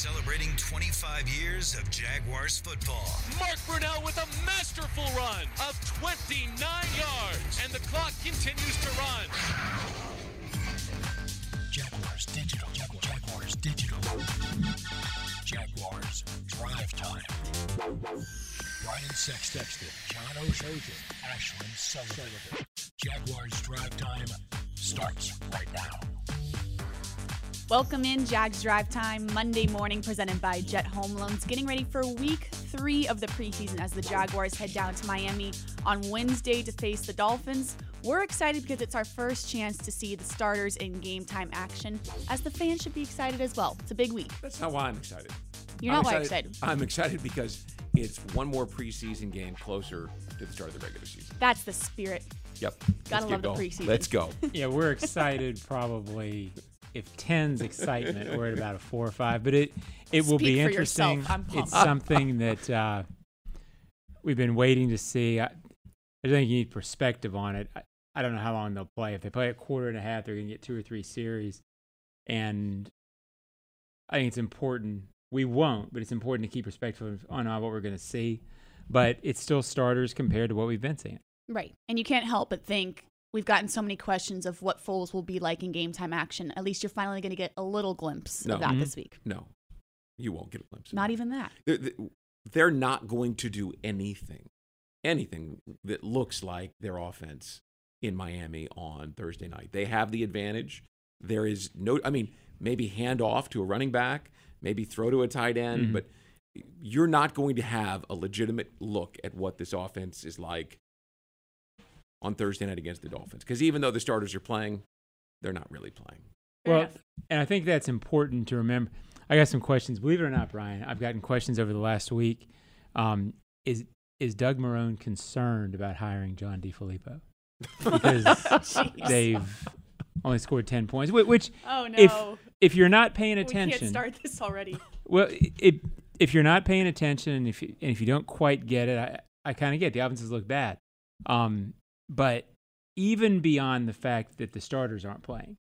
celebrating 25 years of Jaguars football. Mark Brunell with a masterful run of 29 yards, and the clock continues to run. Jaguars Digital. Jaguars, Jaguars Digital. Jaguars Drive Time. Brian Sexton, John Oehser, Ashlyn Sullivan. Jaguars Drive Time starts right now. Welcome in Jags Drive Time Monday morning, presented by Jet Home Loans. Getting ready for week three of the preseason as the Jaguars head down to Miami on Wednesday to face the Dolphins. We're excited because it's our first chance to see the starters in game time action, as the fans should be excited as well. It's a big week. That's not why I'm excited. You're not why I'm not why excited. I'm excited because it's one more preseason game closer to the start of the regular season. That's the spirit. Yep. Gotta Let's love the going. preseason. Let's go. Yeah, we're excited probably if 10's excitement, we're at about a four or five. But it it will Speak be interesting. It's something that uh, we've been waiting to see. I, I think you need perspective on it. I, I don't know how long they'll play. If they play a quarter and a half, they're going to get two or three series. And I think it's important. We won't, but it's important to keep perspective on what we're going to see. But it's still starters compared to what we've been seeing. Right. And you can't help but think we've gotten so many questions of what Foles will be like in game time action. At least you're finally going to get a little glimpse No. of that Mhm. this week. No, you won't get a glimpse. Not it. even that. They're, they're not going to do anything, anything that looks like their offense in Miami on Thursday night. They have the advantage. There is no, I mean, maybe hand off to a running back, maybe throw to a tight end, Mhm. but you're not going to have a legitimate look at what this offense is like on Thursday night against the Dolphins. Because even though the starters are playing, they're not really playing. Fair well, enough. and I think that's important to remember. I got some questions. Believe it or not, Brian, I've gotten questions over the last week. Um, is is Doug Marrone concerned about hiring John DeFilippo because they've only scored ten points? Which, Oh no. if if you're not paying attention, we attention, can't start this already. well, it, if you're not paying attention and if you, and if you don't quite get it, I, I kind of get it. the offenses look bad. Um, but even beyond the fact that the starters aren't playing,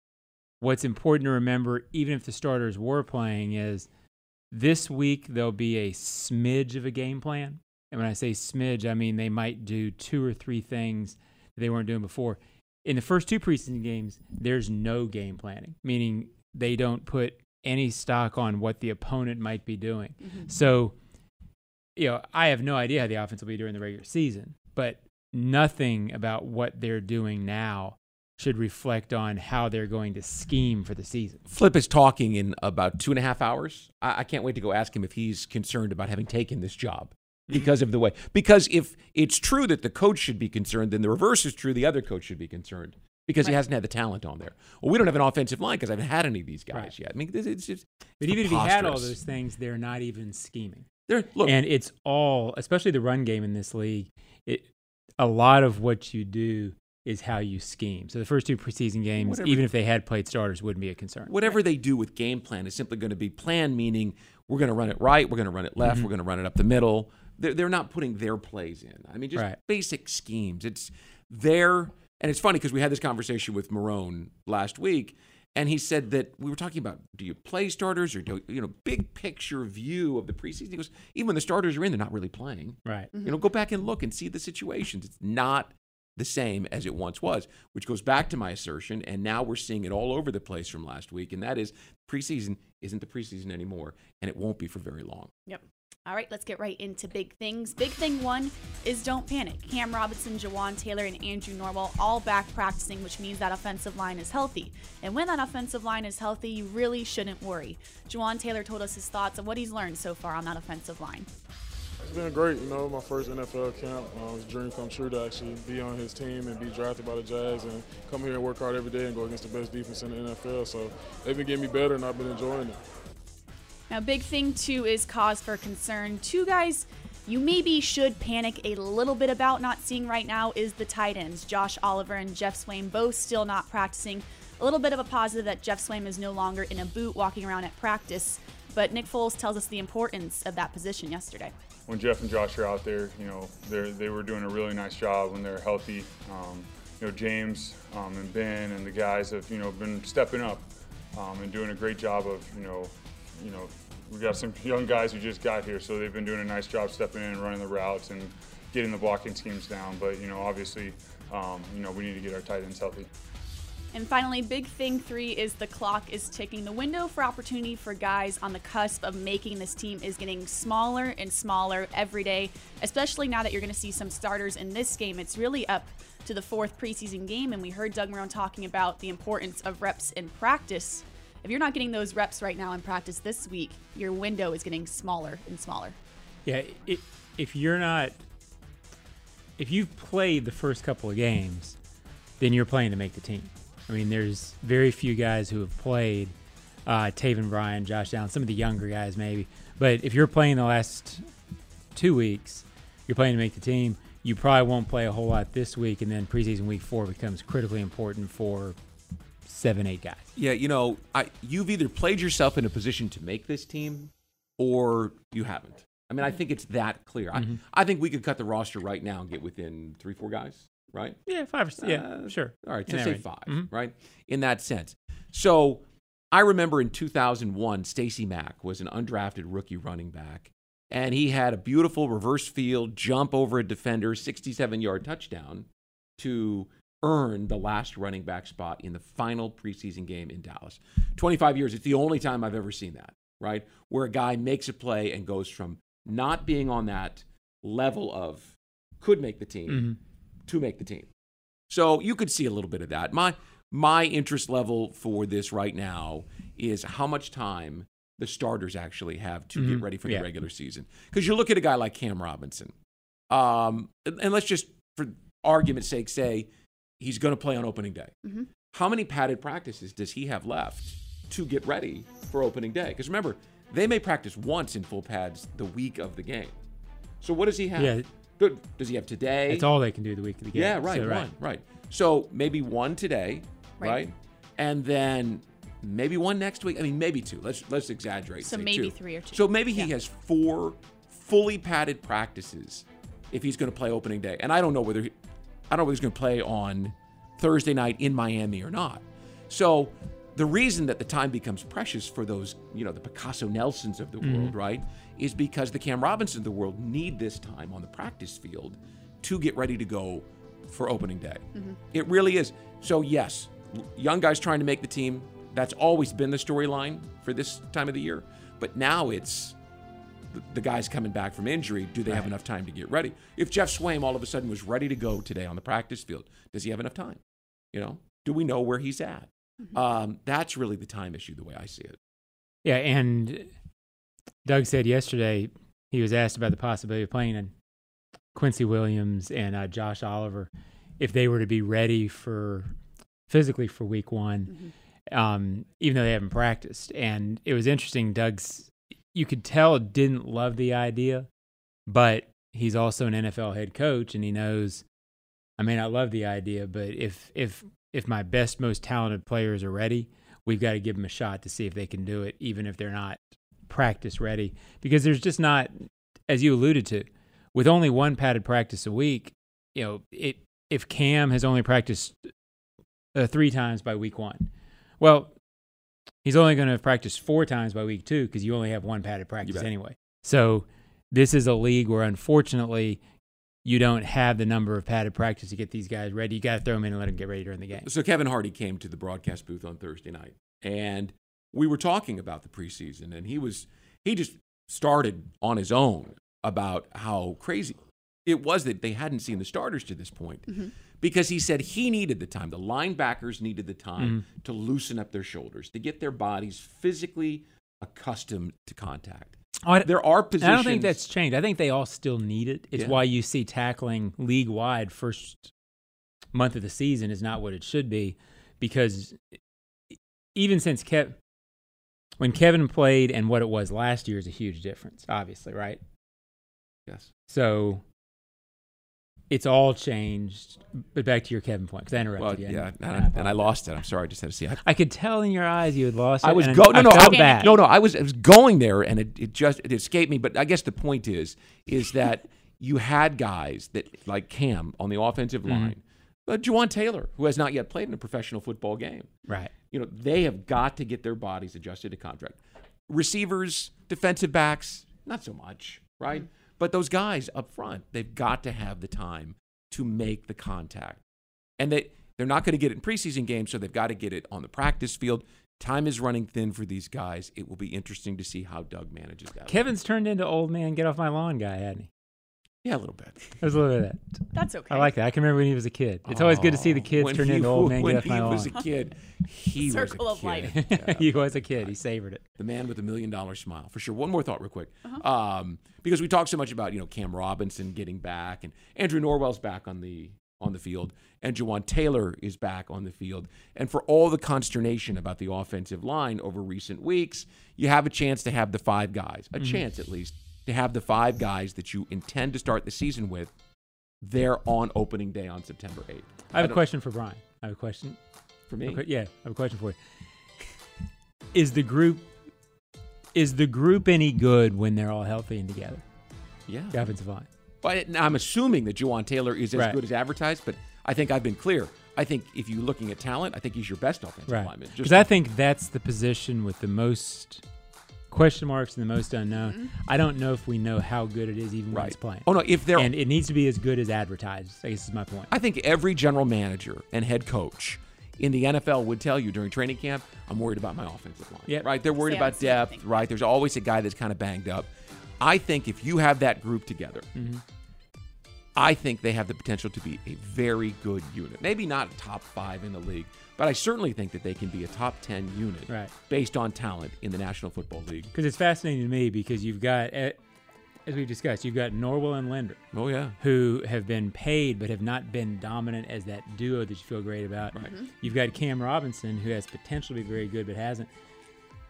what's important to remember, even if the starters were playing, is this week there'll be a smidge of a game plan. And when I say smidge, I mean they might do two or three things that they weren't doing before. In the first two preseason games, there's no game planning, meaning they don't put any stock on what the opponent might be doing. Mm-hmm. So, you know, I have no idea how the offense will be during the regular season, but nothing about what they're doing now should reflect on how they're going to scheme for the season. Flip is talking in about two and a half hours. I, I can't wait to go ask him if he's concerned about having taken this job mm-hmm. because of the way. Because if it's true that the coach should be concerned, then the reverse is true. The other coach should be concerned because he hasn't had the talent on there. Well, we don't have an offensive line because I haven't had any of these guys Right. yet. I mean, this- it's just. But even if he had all those things, they're not even scheming. They're, look, and it's all, especially the run game in this league, it, a lot of what you do is how you scheme. So the first two preseason games, Whatever. even if they had played starters, wouldn't be a concern. whatever they do with game plan is simply going to be plan, meaning we're going to run it right, we're going to run it left, Mhm. we're going to run it up the middle. They're, they're not putting their plays in. I mean, just Right. basic schemes. It's there, and it's funny because we had this conversation with Marrone last week, and he said that we were talking about do you play starters or do you know big picture view of the preseason. He goes, even when the starters are in, they're not really playing. Right. You know, go back and look and see the situations. It's not the same as it once was, which goes back to my assertion. And now we're seeing it all over the place from last week, and that is preseason isn't the preseason anymore, and it won't be for very long. Yep. All right, let's get right into big things. Big thing one is don't panic. Cam Robinson, Jawaan Taylor, and Andrew Norwell all back practicing, which means that offensive line is healthy. And when that offensive line is healthy, you really shouldn't worry. Jawaan Taylor told us his thoughts of what he's learned so far on that offensive line. It's been great, you know, my first NFL camp. Uh, it's a dream come true to actually be on his team and be drafted by the Jags and come here and work hard every day and go against the best defense in the NFL. So they've been getting me better and I've been enjoying it. Now, big thing two is cause for concern. Two guys you maybe should panic a little bit about not seeing right now is the tight ends. Josh Oliver and Geoff Swaim both still not practicing. A little bit of a positive that Geoff Swaim is no longer in a boot walking around at practice, but Nick Foles tells us the importance of that position yesterday. when Jeff and Josh are out there, you know, they they were doing a really nice job when they're healthy. Um, you know, James um, and Ben and the guys have, you know, been stepping up um, and doing a great job of, you know, you know, we got some young guys who just got here, so they've been doing a nice job stepping in and running the routes and getting the blocking schemes down. But you know, obviously, um, you know, we need to get our tight ends healthy. And finally, big thing three is the clock is ticking. The window for opportunity for guys on the cusp of making this team is getting smaller and smaller every day, especially now that you're going to see some starters in this game. It's really up to the fourth preseason game, and we heard Doug Marrone talking about the importance of reps in practice. If you're not getting those reps right now in practice this week, your window is getting smaller and smaller. Yeah, it, if you're not, if you've played the first couple of games, then you're playing to make the team. I mean, there's very few guys who have played. Uh, Taven Bryan, Josh Allen, some of the younger guys maybe. But if you're playing the last two weeks, you're playing to make the team. You probably won't play a whole lot this week, and then preseason week four becomes critically important for seven, eight guys. Yeah, you know, I you've either played yourself in a position to make this team or you haven't. I mean, I think it's that clear. Mm-hmm. I, I think we could cut the roster right now and get within three, four guys, right? Yeah, five or six. Yeah, Uh, sure. All right, so say range. 5 Mhm. right? In that sense. So I remember in 2001, Stacey Mack was an undrafted rookie running back, and he had a beautiful reverse field jump over a defender, 67 yard touchdown to earn the last running back spot in the final preseason game in Dallas. 25 years, it's the only time I've ever seen that, right? Where a guy makes a play and goes from not being on that level of could make the team Mhm. to make the team. So you could see a little bit of that. My my interest level for this right now is how much time the starters actually have to get Mhm. ready for Yeah. the regular season. Because you look at a guy like Cam Robinson, um, and let's just, for argument's sake, say he's going to play on opening day. Mhm. How many padded practices does he have left to get ready for opening day? Because remember, they may practice once in full pads the week of the game. So what does he have? Yeah. Good. Does he have today? That's all they can do the week of the game. Yeah, right, So, one, right. So maybe one today, Right. right. And then maybe one next week. I mean, maybe two. Let's let's exaggerate. So maybe two. three or two. So maybe he Yeah. has four fully padded practices if he's going to play opening day. And I don't know whether he, I don't know if he's going to play on Thursday night in Miami or not. So the reason that the time becomes precious for those, you know, the Picasso Nelsons of the mm-hmm. world, right, is because the Cam Robinsons of the world need this time on the practice field to get ready to go for opening day. Mm-hmm. It really is. So yes, young guys trying to make the team. That's always been the storyline for this time of the year. But now it's the- the guys coming back from injury. Do they have enough time to get ready? If Geoff Swaim all of a sudden was ready to go today on the practice field, does he have enough time? You know, do we know where he's at? Um, that's really the time issue, the way I see it. Yeah, and Doug said yesterday he was asked about the possibility of playing and Quincy Williams and uh, Josh Oliver if they were to be ready for physically for week one, um, even though they haven't practiced. And it was interesting. Doug's you could tell didn't love the idea, but he's also an NFL head coach and he knows. I may not love the idea, but if if if my best, most talented players are ready, we've got to give them a shot to see if they can do it, even if they're not practice ready. Because there's just not, as you alluded to, with only one padded practice a week. You know, it if Cam has only practiced uh, three times by week one, well, he's only going to practice four times by week two because you only have one padded practice anyway. So this is a league where unfortunately you don't have the number of padded practice to get these guys ready. You got to throw them in and let them get ready during the game. So Kevin Hardy came to the broadcast booth on Thursday night, and we were talking about the preseason, and he was he just started on his own about how crazy it was that they hadn't seen the starters to this point. Mm-hmm. Because he said he needed the time. The linebackers needed the time mm-hmm. to loosen up their shoulders, to get their bodies physically accustomed to contact. Oh, I- There are positions. I don't think that's changed. I think they all still need it. It's Yeah. why you see tackling league wide first month of the season is not what it should be because even since Kev when Kevin played and what it was last year is a huge difference, obviously, right? yes. So it's all changed. But back to your Kevin point, because I interrupted Well, you. yeah, and, and, I and I lost it. I'm sorry. I just had to see. I, I could tell in your eyes you had lost it. I was and go no no I I, bad. no no I was I was going there and it, it just it escaped me. But I guess the point is is that you had guys that like Cam on the offensive Mm-hmm. line, but Jawaan Taylor who has not yet played in a professional football game. Right. You know they have got to get their bodies adjusted to contract. Receivers, defensive backs, not so much, right? But those guys up front, they've got to have the time to make the contact. And they, they're not going to get it in preseason games, so they've got to get it on the practice field. Time is running thin for these guys. It will be interesting to see how Doug manages that. Kevin's turned into old man, get off my lawn guy, hadn't he? Yeah, a little bit. There's a little bit of that. That's okay. I like that. I can remember when he was a kid. It's always good to see the kids When turn he- into old man, when get off he my lawn. was a kid, he Circle was of a life. kid. Yeah. he was a kid. He savored it. the man with the million dollar smile for sure. One more thought, real quick, Uh-huh. um, because we talk so much about you know Cam Robinson getting back, and Andrew Norwell's back on the on the field, and Jawaan Taylor is back on the field, and for all the consternation about the offensive line over recent weeks, you have a chance to have the five guys, Mm-hmm. a chance at least, to have the five guys that you intend to start the season with. There on opening day on September 8th. I have a question for Brian. I have a question. for me. Okay, yeah, I have a question for you. Is the group is the group any good when they're all healthy and together? Yeah. The offensive line. But I'm assuming that Jawaan Taylor is as Right. good as advertised, but I think I've been clear. I think if you're looking at talent, I think he's your best offensive Right. lineman. Because I think that's the position with the most question marks and the most unknown. I don't know if we know how good it is even when Right. it's playing. Oh, no, if they're- and it needs to be as good as advertised. I guess is my point. I think every general manager and head coach in the NFL would tell you during training camp, I'm worried about my offensive line. Yep. Right? They're worried Same- about depth, right? There's always a guy that's kind of banged up. I think if you have that group together, Mm-hmm. I think they have the potential to be a very good unit. Maybe not top five in the league, but I certainly think that they can be a top 10 unit Right. based on talent in the National Football League. Because it's fascinating to me because you've got, eh, as we've discussed, you've got Norwell and Linder. Oh, yeah. who have been paid but have not been dominant as that duo that you feel great about. Right. Mhm. You've got Cam Robinson who has potential to be very good but hasn't.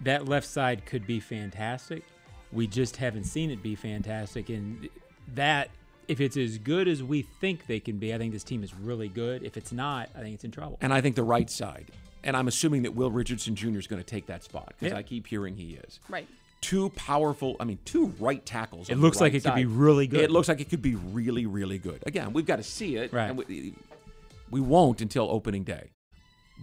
That left side could be fantastic. We just haven't seen it be fantastic. And that, if it's as good as we think they can be, I think this team is really good. If it's not, I think it's in trouble. And I think the right side. And I'm assuming that Will Richardson Jr. is going to take that spot because Yeah. I keep hearing he is. Right. Two powerful, I mean, two right tackles. It on the looks like right it could be really good. It looks like it could be really, really good. Again, we've got to see it. Right. And we, we won't until opening day.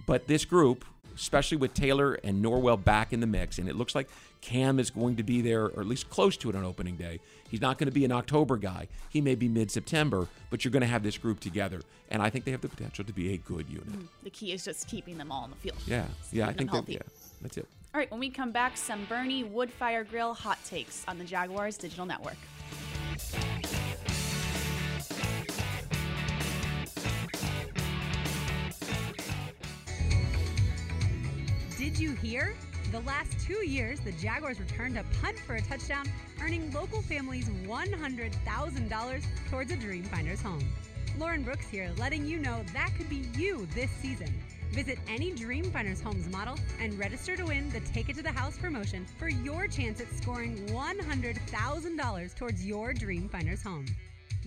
But this group, especially with Taylor and Norwell back in the mix, and it looks like Cam is going to be there, or at least close to it on opening day. He's not going to be an October guy. He may be mid September, but you're going to have this group together. And I think they have the potential to be a good unit. Mm-hmm. The key is just keeping them all on the field. Yeah, Just yeah, I think that, yeah, that's it. All right, when we come back, some Bernie Woodfire Grill hot takes on the Jaguars Digital Network. Did you hear? The last two years, the Jaguars returned a punt for a touchdown, earning local families $100,000 towards a Dreamfinders home. Lauren Brooks here, letting you know that could be you this season. Visit any Dreamfinders Homes model and register to win the Take It to the House promotion for your chance at scoring $100,000 towards your Dreamfinders home.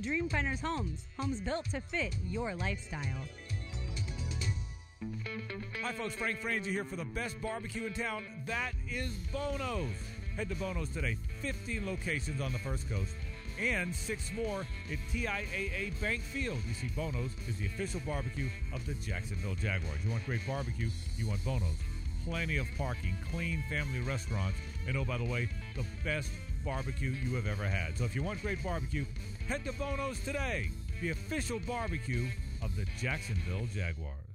Dreamfinders Homes, homes built to fit your lifestyle. Hi, folks. Frank Frangie here for the best barbecue in town. That is Bono's. Head to Bono's today. 15 locations on the First Coast and six more at TIAA Bank Field. You see, Bono's is the official barbecue of the Jacksonville Jaguars. You want great barbecue? You want Bono's. Plenty of parking, clean family restaurants, and oh, by the way, the best barbecue you have ever had. So if you want great barbecue, head to Bono's today, the official barbecue of the Jacksonville Jaguars.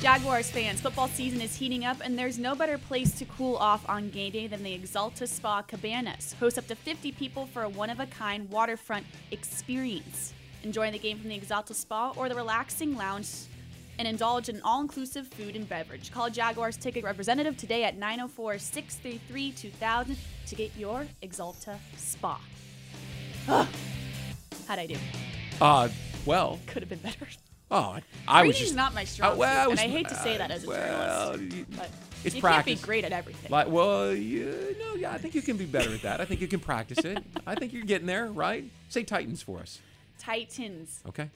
Jaguars fans, football season is heating up, and there's no better place to cool off on game day than the Exalta Spa Cabanas. Host up to 50 people for a one of a kind waterfront experience. Enjoy the game from the Exalta Spa or the relaxing lounge and indulge in all inclusive food and beverage. Call Jaguars Ticket Representative today at 904 633 2000 to get your Exalta Spa. Ugh. How'd I do? Uh, well, Could have been better. Oh, I, I was just not my strong Uh, well, I suit, was- and I hate to say that as a well, journalist. you- But it's you practice. can't be great at everything. Like, well, you, no, yeah, I think you can be better at that. I think you can practice it. I think you're getting there, right? Say Titans for us, Titans. okay?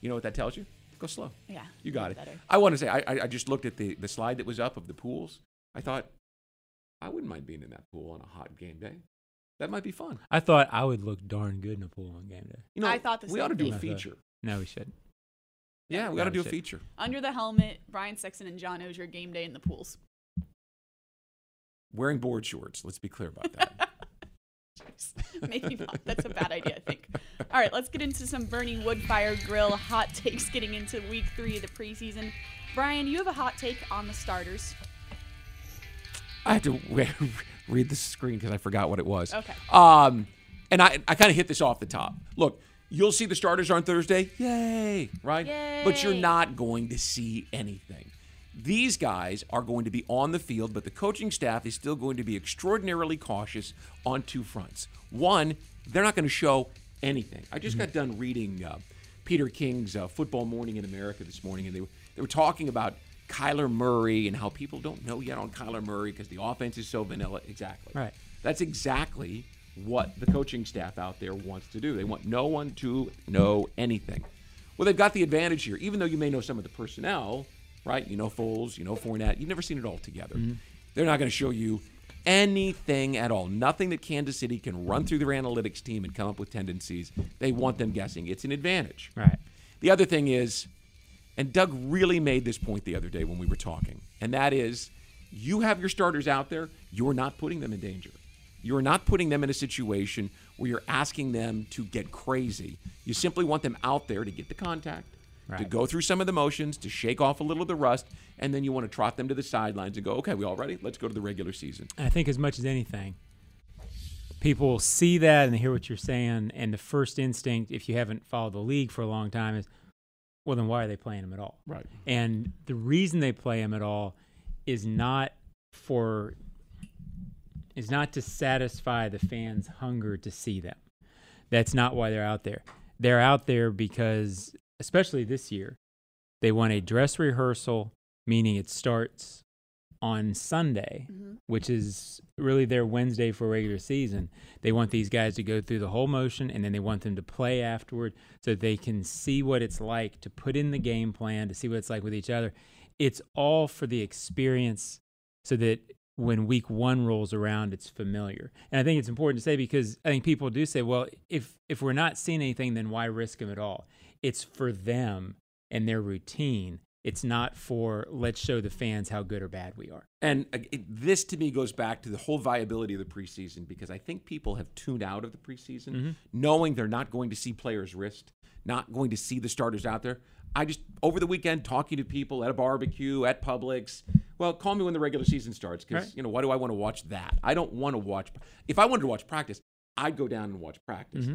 You know what that tells you? Go slow. Yeah, You got it. better. I want to say, I, I I just looked at the, the slide that was up of the pools. I thought, I wouldn't mind being in that pool on a hot game day. That might be fun. I thought I would look darn good in a pool on game day. You know, I thought the we ought to do thing. a I thought- feature. No, we should. Yeah, we got to do a shit. feature. Under the helmet, Brian Sexton and John Oehser game day in the pools. Wearing board shorts. Let's be clear about that. Maybe not. That's a bad idea, I think. All right, let's get into some Burning wood fire Grill hot takes getting into week three of the preseason. Brian, you have a hot take on the starters. I had to re- read the screen because I forgot what it was. Okay. Um, and I, I kind of hit this off the top. Look, you'll see the starters on Thursday. Yay, right? But you're not going to see anything. These guys are going to be on the field, but the coaching staff is still going to be extraordinarily cautious on two fronts. One, they're not going to show anything. I just got done reading uh, Peter King's uh, Football Morning in America this morning, and they were, they were talking about Kyler Murray and how people don't know yet on Kyler Murray because the offense is so vanilla. Exactly. Right. That's exactly what the coaching staff out there wants to do. They want no one to know anything. Well, they've got the advantage here, even though you may know some of the personnel, right? You know Foles, you know Fournette. You've never seen it all together. Mm-hmm. They're not going to show you anything at all. Nothing that Kansas City can run through their analytics team and come up with tendencies. They want them guessing. It's an advantage. Right. The other thing is, and Doug really made this point the other day when we were talking, and that is you have your starters out there, you're not putting them in danger. You're not putting them in a situation where you're asking them to get crazy. You simply want them out there to get the contact, to go through some of the motions, to shake off a little of the rust, and then you want to trot them to the sidelines and go, okay, we all ready? Let's go to the regular season. I think as much as anything, people will see that and hear what you're saying, and the first instinct, if you haven't followed the league for a long time, is, well, then why are they playing him at all? Right. And the reason they play him at all is not for is not to satisfy the fans' hunger to see them. That's not why they're out there. They're out there because, especially this year, they want a dress rehearsal, meaning it starts on Sunday, mm-hmm. which is really their Wednesday for regular season. They want these guys to go through the whole motion and then they want them to play afterward so that they can see what it's like to put in the game plan, to see what it's like with each other. It's all for the experience so that when week one rolls around, it's familiar. And I think it's important to say because I think people do say, well, if if we're not seeing anything, then why risk them at all? It's for them and their routine. It's not for let's show the fans how good or bad we are. And uh, it, this to me goes back to the whole viability of the preseason because I think people have tuned out of the preseason Mm-hmm. knowing they're not going to see players' wrist, not going to see the starters out there. I just, over the weekend, talking to people at a barbecue, at Publix, well, call me when the regular season starts because, Right. you know, why do I want to watch that? I don't want to watch, if I wanted to watch practice, I'd go down and watch practice.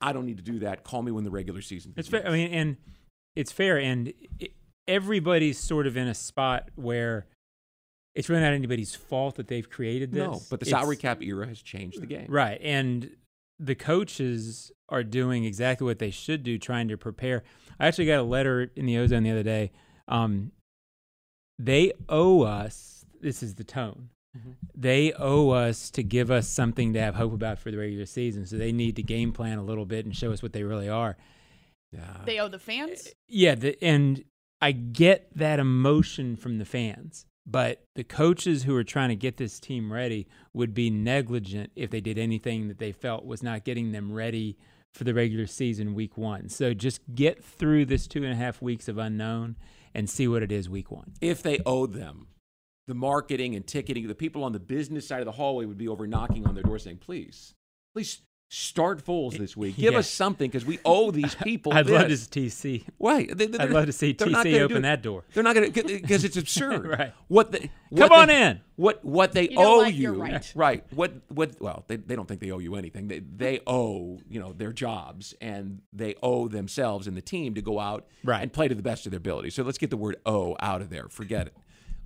I don't need to do that. Call me when the regular season Mm-hmm. It's fair. I mean, and it's fair, and it, everybody's sort of in a spot where it's really not anybody's fault that they've created this. no, but the It's- salary cap era has changed the game. Right. And the coaches are doing exactly what they should do, trying to prepare. I actually got a letter in the Ozone the other day. Um, they owe us, this is the tone, they owe us to give us something to have hope about for the regular season. So they need to game plan a little bit and show us what they really are. Yeah. They owe the fans. Yeah, the, and I get that emotion from the fans, but the coaches who are trying to get this team ready would be negligent if they did anything that they felt was not getting them ready for the regular season week one. So just get through this two and a half weeks of unknown and see what it is week one. if they owed them the marketing and ticketing, the people on the business side of the hallway would be over knocking on their door saying, please, please start Foles this week. Give Yeah. us something because we owe these people I'd love to see TC. Right. They- I'd they're- love to see TC open that door. They're not going to because it's absurd. Right. What they Come what on they- in. What what they You owe what? you. You're right. Right. What what well, they, they don't think they owe you anything. They they owe, you know, their jobs and they owe themselves and the team to go out Right. and play to the best of their ability. So let's get the word owe out of there. Forget it.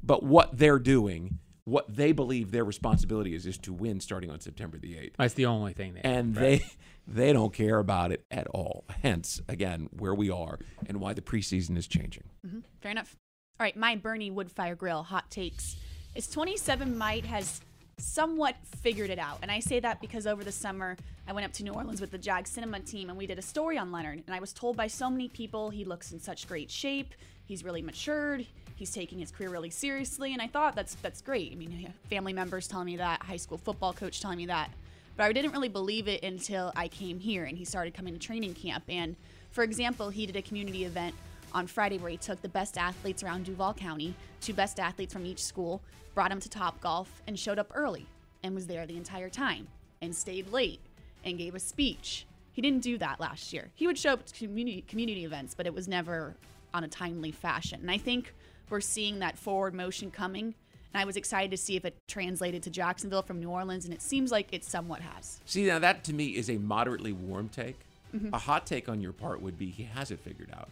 But what they're doing what they believe their responsibility is is to win starting on September the 8th. That's the only thing. They and have, right? they they don't care about it at all. Hence, again, where we are and why the preseason is changing. hmm Fair enough. All right, my Bernie Woodfire Grill hot takes is 27 might has somewhat figured it out. And I say that because over the summer, I went up to New Orleans with the Jag Cinema team and we did a story on Leonard. And I was told by so many people he looks in such great shape. He's really matured. He's taking his career really seriously. And I thought that's that's great. I mean, family members telling me that, high school football coach telling me that. But I didn't really believe it until I came here and he started coming to training camp. And for example, he did a community event on Friday where he took the best athletes around Duval County, two best athletes from each school, brought them to Top Golf, and showed up early and was there the entire time and stayed late and gave a speech. He didn't do that last year. He would show up to community community events, but it was never on a timely fashion. And I think we're seeing that forward motion coming. And I was excited to see if it translated to Jacksonville from New Orleans, and it seems like it somewhat has. See, now that to me is a moderately warm take. Mhm. A hot take on your part would be he has it figured out.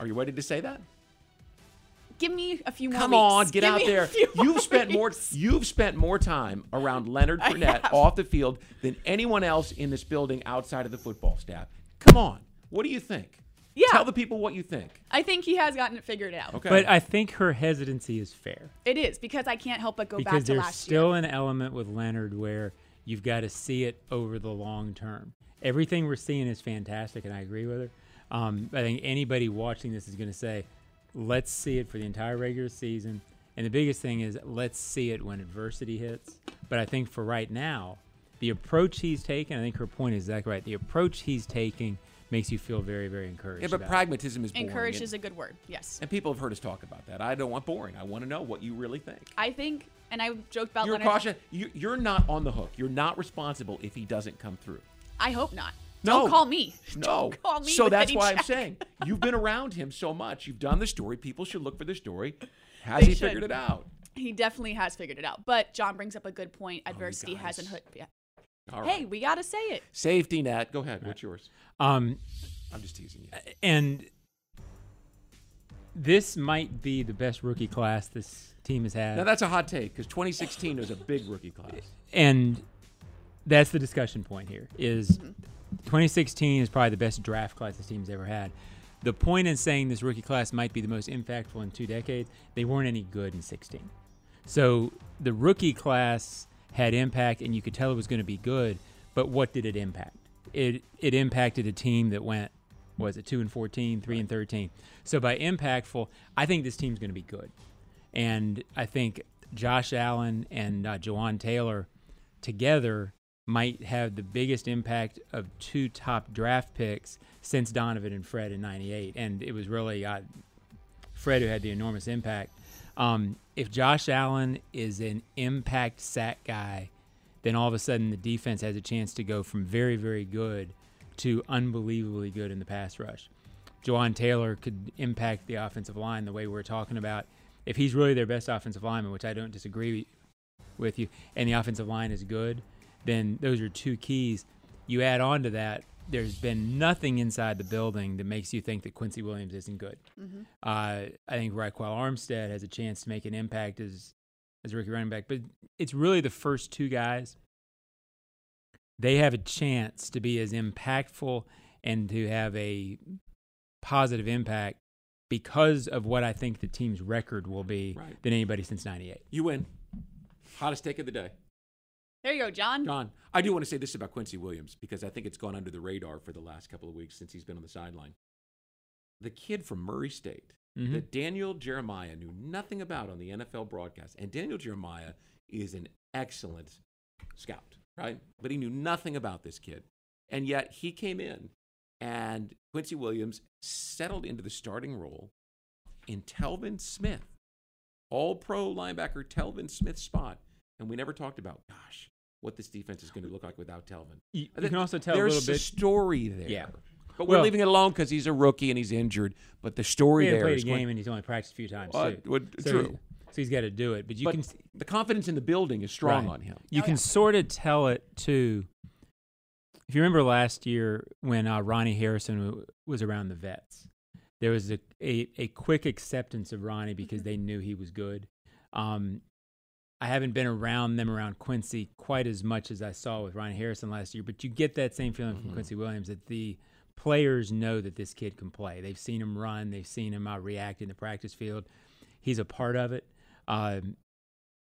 Are you ready to say that? Give me a few more Come weeks. on, get Give out there. You've spent more you've spent more time around Leonard Fournette off the field than anyone else in this building outside of the football staff. Come on. What do you think? Yeah. Tell the people what you think. I think he has gotten it figured out. Okay. But I think her hesitancy is fair It is because I can't help but go because back to there's last year. There's still an element with Leonard where you've got to see it over the long term. Everything we're seeing is fantastic, and I agree with her. Um, I think anybody watching this is going to say, let's see it for the entire regular season. And the biggest thing is, let's see it when adversity hits. But I think for right now, the approach he's taken, I think her point is exactly right. The approach he's taking makes you feel very, very encouraged. Yeah, but pragmatism is boring. Encourage and- is a good word. Yes. And people have heard us talk about that. I don't want boring. I want to know what you really think. I think, and I joked about You're Leonard. cautious. You, you're not on the hook. You're not responsible if he doesn't come through. I hope not. No. Don't call me. No. Don't call me. so with that's any why I'm saying you've been around him so much. You've done the story. People should look for the story. Has They he should. figured it out? He definitely has figured it out. But John brings up a good point. Oh, Adversity guys. hasn't hit yet. All Hey, right. we got to say it. Safety net. Go ahead. What's yours? Um, I'm just teasing you. and this might be the best rookie class this team has had. Now that's a hot take because 2016 was a big rookie class. and that's the discussion point here is 2016 is probably the best draft class this team's ever had the point in saying this rookie class might be the most impactful in two decades they weren't any good in 16 so the rookie class had impact and you could tell it was going to be good but what did it impact? It it impacted a team that went was it 2 and 14 3 and 13 so by impactful i think this team's going to be good. And I think Josh Allen and uh, Jawaan Taylor together might have the biggest impact of two top draft picks since Donovan and Fred in '98, and it was really uh, Fred who had the enormous impact. Um, if Josh Allen is an impact sack guy, then all of a sudden the defense has a chance to go from very, very good to unbelievably good in the pass rush. Jawaan Taylor could impact the offensive line the way we're talking about. If he's really their best offensive lineman, which I don't disagree with you, and the offensive line is good, then those are two keys. You add on to that, there's been nothing inside the building that makes you think that Quincy Williams isn't good. Mhm. Uh, I think Ryquell Armstead has a chance to make an impact as as a rookie running back, but it's really the first two guys. They have a chance to be as impactful and to have a positive impact because of what I think the team's record will be Right. than anybody since '98. You win. Hottest take of the day. There you go, John. John, I do want to say this about Quincy Williams because I think it's gone under the radar for the last couple of weeks since he's been on the sideline. The kid from Murray State Mhm. that Daniel Jeremiah knew nothing about on the NFL broadcast, and Daniel Jeremiah is an excellent scout, right? But he knew nothing about this kid. And yet he came in, and Quincy Williams settled into the starting role in Telvin Smith, all pro linebacker Telvin Smith's spot. And we never talked about, gosh, what this defense is going to look like without Telvin. You, you can also tell a There's little bit. story there. Yeah. But we're Well- leaving it alone because he's a rookie and he's injured. But the story he there played is a Quin- game and he's only practiced a few times Uh, too. would- so, true. So he's got to do it, but you but can the confidence in the building is strong right. on him. You Oh, can yeah. sort of tell it too. If you remember last year when uh, Ronnie Harrison w- was around the vets, there was a, a, a quick acceptance of Ronnie because they knew he was good. Um, I haven't been around them around Quincy quite as much as I saw with Ryan Harrison last year, but you get that same feeling Mm-hmm. from Quincy Williams that the players know that this kid can play. They've seen him run, they've seen him out react in the practice field. He's a part of it. Um,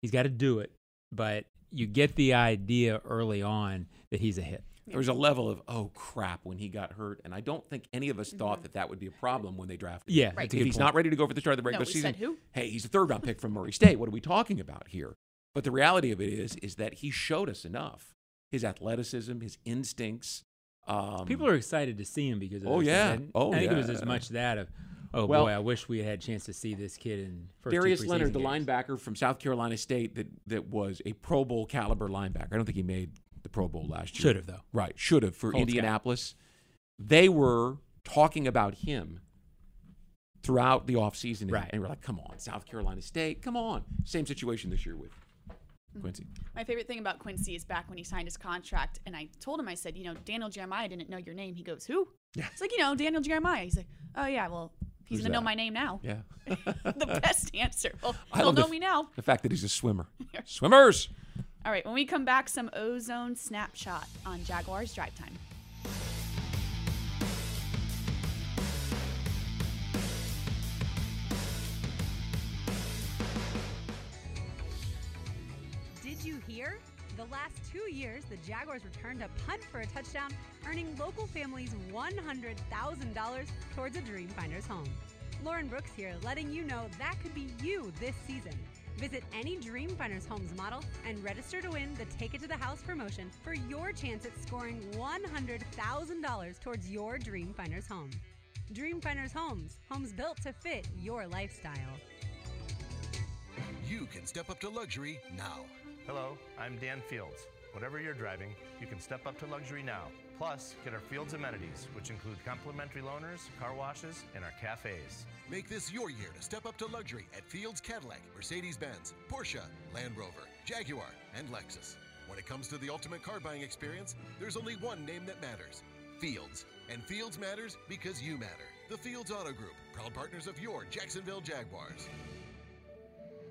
he's got to do it, but you get the idea early on that he's a hit. There was a level of oh crap when he got hurt, and I don't think any of us thought that that would be a problem when they drafted. Yeah, that's a if he's point. not ready to go for the start of the regular we season, said who? hey, he's a third round pick from Murray State. What are we talking about here? But the reality of it is, is that he showed us enough. His athleticism, his instincts. Um, People are excited to see him because of Oh, yeah. And Oh, I think it was as much that of, oh Well- boy, I wish we had had a chance to see this kid in first Darius preseason Leonard, the linebacker from South Carolina State, that that was a Pro Bowl caliber linebacker. I don't think he made the Pro Bowl last year. Should have, though. Right, should have for Colts guy. Indianapolis. They were talking about him throughout the offseason. and- Right. And we're like, come on, South Carolina State, come on. Same situation this year with mm-hmm. Quincy. My favorite thing about Quincy is back when he signed his contract, and I told him, I said, you know, Daniel Jeremiah didn't know your name. He goes, who? Yeah. It's like, you know, Daniel Jeremiah. He's like, oh, yeah, well, he's Who's going to know my name now. Yeah. the best answer. Well, I he'll love the know f- me now. The fact that he's a swimmer. Swimmers! All right, when we come back, some ozone snapshot on Jaguars Drive Time. Did you hear? The last two years, the Jaguars returned a punt for a touchdown, earning local families $100,000 towards a Dreamfinders home. Lauren Brooks here, letting you know that could be you this season. Visit any Dreamfinders Homes model and register to win the Take It to the House promotion for your chance at scoring $100,000 towards your Dreamfinders home. Dreamfinders Homes, homes built to fit your lifestyle. You can step up to luxury now. Hello, I'm Dan Fields. Whatever you're driving, you can step up to luxury now. Plus, get our Fields amenities, which include complimentary loaners, car washes, and our cafes. Make this your year to step up to luxury at Fields Cadillac, Mercedes Benz, Porsche, Land Rover, Jaguar, and Lexus. When it comes to the ultimate car buying experience, there's only one name that matters Fields. And Fields matters because you matter. The Fields Auto Group, proud partners of your Jacksonville Jaguars.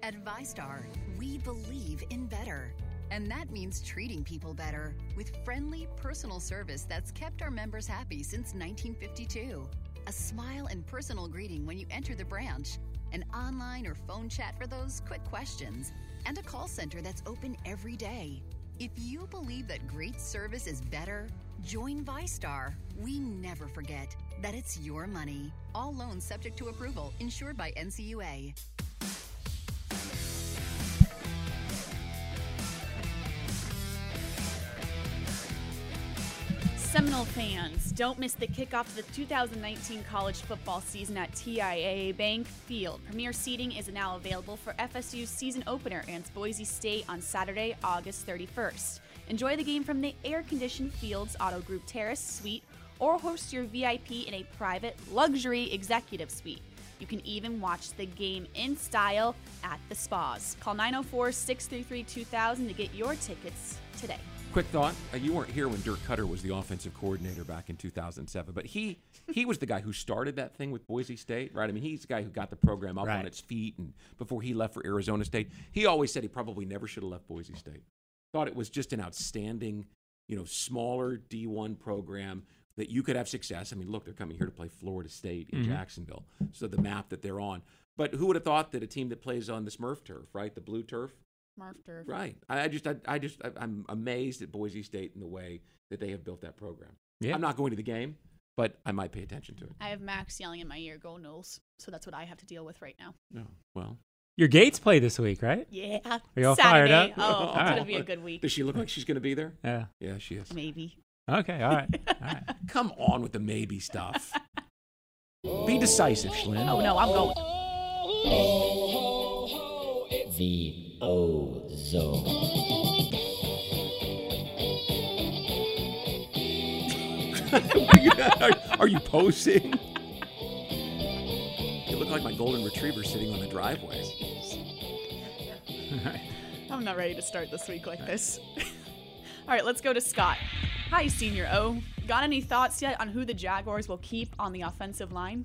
At VyStar, we believe in better. And that means treating people better with friendly, personal service that's kept our members happy since 1952. A smile and personal greeting when you enter the branch, an online or phone chat for those quick questions, and a call center that's open every day. If you believe that great service is better, join VyStar. We never forget that it's your money. All loans subject to approval, insured by NCUA. Seminole fans, don't miss the kickoff of the 2019 college football season at TIAA Bank Field. Premier seating is now available for FSU's season opener against Boise State on Saturday, August 31st. Enjoy the game from the air-conditioned Fields Auto Group Terrace Suite or host your VIP in a private luxury executive suite. You can even watch the game in style at the spas. Call 904-633-2000 to get your tickets today. Quick thought: uh, You weren't here when Dirk Koetter was the offensive coordinator back in 2007, but he he was the guy who started that thing with Boise State, right? I mean, he's the guy who got the program up on its feet, and before he left for Arizona State, he always said he probably never should have left Boise State. Thought it was just an outstanding, you know, smaller D1 program that you could have success. I mean, look, they're coming here to play Florida State in Mhm. Jacksonville, so the map that they're on. But who would have thought that a team that plays on the Smurf turf, right, the blue turf, Marv Turf. Right. I, I just, I, I just, I, I'm amazed at Boise State and the way that they have built that program. Yeah. I'm not going to the game, but I might pay attention to it. I have Max yelling in my ear, "Go Noles!" So that's what I have to deal with right now. No. Well. Your Gates play this week, right? Yeah. Are you all fired up? Oh, it's right. gonna be a good week. Does she look like she's going to be there? Yeah. Yeah, she is. Maybe. Okay. All right. All right. Come on with the maybe stuff. Be decisive, Schlinn. Oh no, I'm going. The ozone. are, are you posing? You look like my golden retriever sitting on the driveway. I'm not ready to start this week like this. All right, let's go to Scott. Hi, Senior O. Got any thoughts yet on who the Jaguars will keep on the offensive line?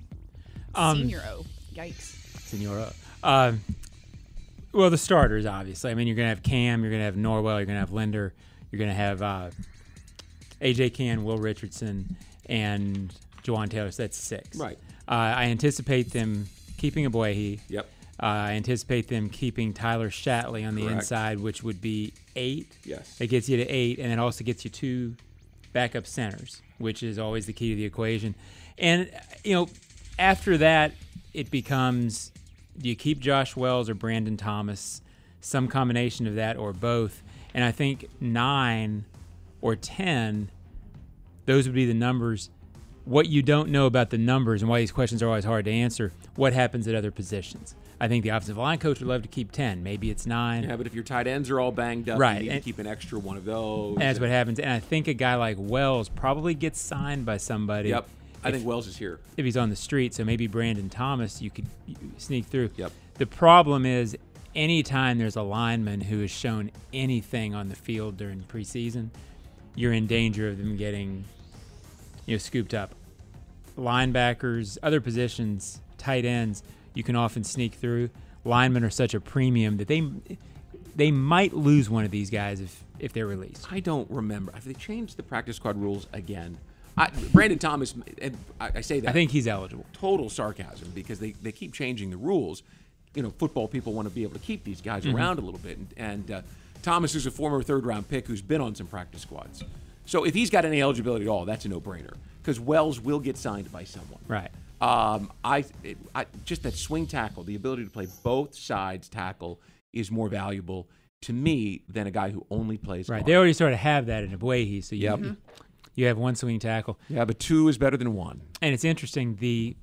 Um, Senior O. Yikes. Senora. Um, Well, the starters, obviously. I mean, you're going to have Cam, you're going to have Norwell, you're going to have Linder, you're going to have uh, AJ Cann, Will Richardson, and Jawaan Taylor. So that's six. Right. Uh, I anticipate them keeping Ogbuehi. Yep. Uh, I anticipate them keeping Tyler Shatley on the Correct. inside, which would be eight. Yes. It gets you to eight, and it also gets you two backup centers, which is always the key to the equation. And, you know, after that, it becomes do you keep Josh Wells or Brandon Thomas? Some combination of that or both. And I think nine or 10, those would be the numbers. What you don't know about the numbers and why these questions are always hard to answer, what happens at other positions? I think the offensive line coach would love to keep 10. Maybe it's nine. Yeah, but if your tight ends are all banged up, Right, you need and- to keep an extra one of those. That's what happens. And I think a guy like Wells probably gets signed by somebody. Yep. I if- think Wells is here. If he's on the street, so maybe Brandon Thomas, you could sneak through. Yep. The problem is, anytime there's a lineman who has shown anything on the field during preseason, you're in danger of them getting, you know, scooped up. Linebackers, other positions, tight ends, you can often sneak through. Linemen are such a premium that they they might lose one of these guys if if they're released. I don't remember. Have they changed the practice squad rules again? I, Brandon Thomas, and I, I say that. I think he's eligible. Total sarcasm because they, they keep changing the rules. You know, football people want to be able to keep these guys Mhm. around a little bit. And, and uh, Thomas is a former third round pick who's been on some practice squads. So if he's got any eligibility at all, that's a no brainer because Wells will get signed by someone. Right. Um, I, it, I just that swing tackle, the ability to play both sides tackle is more valuable to me than a guy who only plays Right. guard. They already sort of have that in Ogbuehi, so you, Yep. Mhm. You have one swing tackle. Yeah, but two is better than one. And it's interesting the